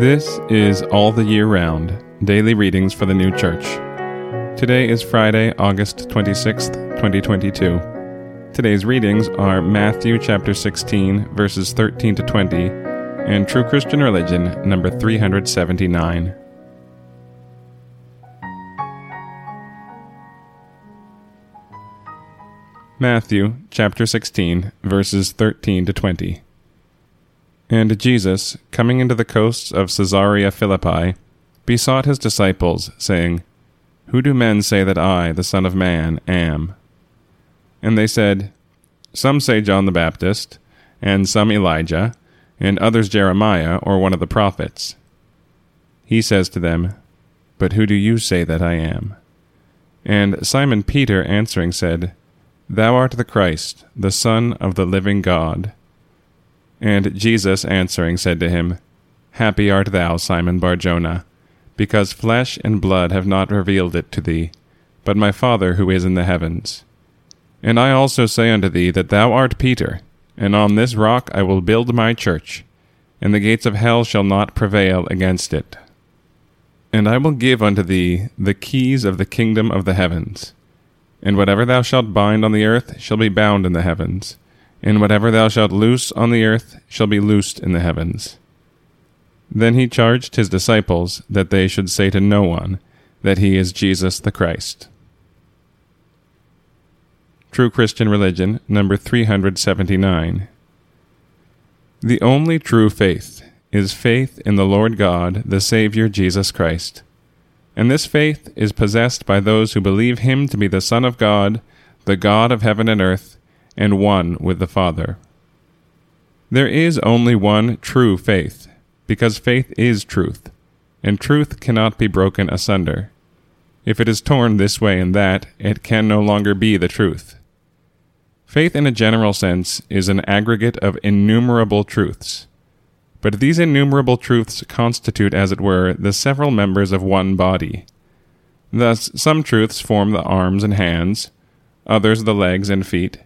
This is All the Year Round Daily Readings for the New Church. Today is Friday, August 26th, 2022. Today's readings are Matthew chapter 16, verses 13 to 20, and True Christian Religion, number 379. Matthew chapter 16, verses 13 to 20. And Jesus, coming into the coasts of Caesarea Philippi, besought his disciples, saying, Who do men say that I, the Son of Man, am? And they said, Some say John the Baptist, and some Elijah, and others Jeremiah or one of the prophets. He says to them, But who do you say that I am? And Simon Peter answering said, Thou art the Christ, the Son of the living God. And Jesus answering said to him, Happy art thou, Simon Barjona, because flesh and blood have not revealed it to thee, but my Father who is in the heavens. And I also say unto thee that thou art Peter, and on this rock I will build my church, and the gates of hell shall not prevail against it. And I will give unto thee the keys of the kingdom of the heavens. And whatever thou shalt bind on the earth shall be bound in the heavens and whatever thou shalt loose on the earth shall be loosed in the heavens. Then he charged his disciples that they should say to no one that he is Jesus the Christ. True Christian Religion, number 379. The only true faith is faith in the Lord God, the Saviour Jesus Christ. And this faith is possessed by those who believe him to be the Son of God, the God of heaven and earth, and one with the Father. There is only one true faith, because faith is truth, and truth cannot be broken asunder. If it is torn this way and that, it can no longer be the truth. Faith in a general sense is an aggregate of innumerable truths. But these innumerable truths constitute, as it were, the several members of one body. Thus, some truths form the arms and hands, others the legs and feet,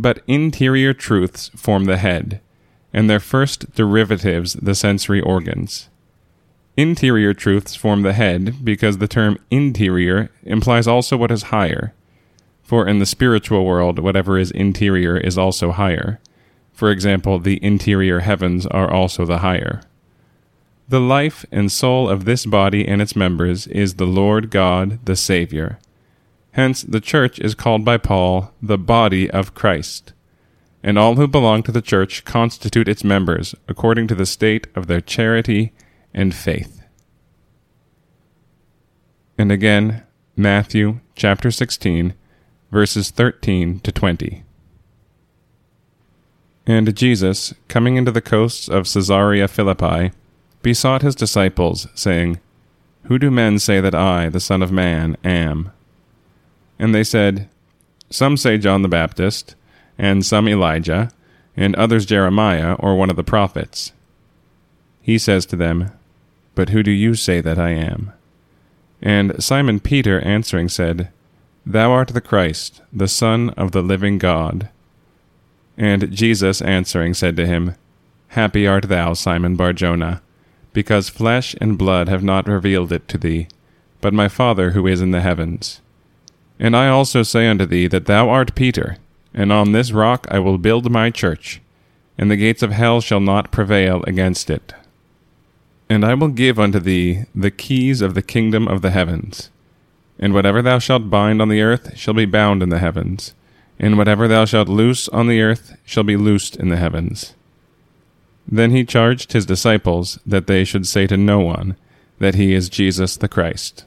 but interior truths form the head, and their first derivatives the sensory organs. Interior truths form the head because the term interior implies also what is higher. For in the spiritual world, whatever is interior is also higher. For example, the interior heavens are also the higher. The life and soul of this body and its members is the Lord God, the Saviour. Hence, the church is called by Paul the body of Christ, and all who belong to the church constitute its members according to the state of their charity and faith. And again, Matthew chapter 16, verses 13 to 20. And Jesus, coming into the coasts of Caesarea Philippi, besought his disciples, saying, Who do men say that I, the Son of Man, am? And they said, Some say John the Baptist, and some Elijah, and others Jeremiah or one of the prophets. He says to them, But who do you say that I am? And Simon Peter answering said, Thou art the Christ, the Son of the living God. And Jesus answering said to him, Happy art thou, Simon Barjona, because flesh and blood have not revealed it to thee, but my Father who is in the heavens. And I also say unto thee that thou art Peter, and on this rock I will build my church, and the gates of hell shall not prevail against it. And I will give unto thee the keys of the kingdom of the heavens. And whatever thou shalt bind on the earth shall be bound in the heavens, and whatever thou shalt loose on the earth shall be loosed in the heavens. Then he charged his disciples that they should say to no one that he is Jesus the Christ.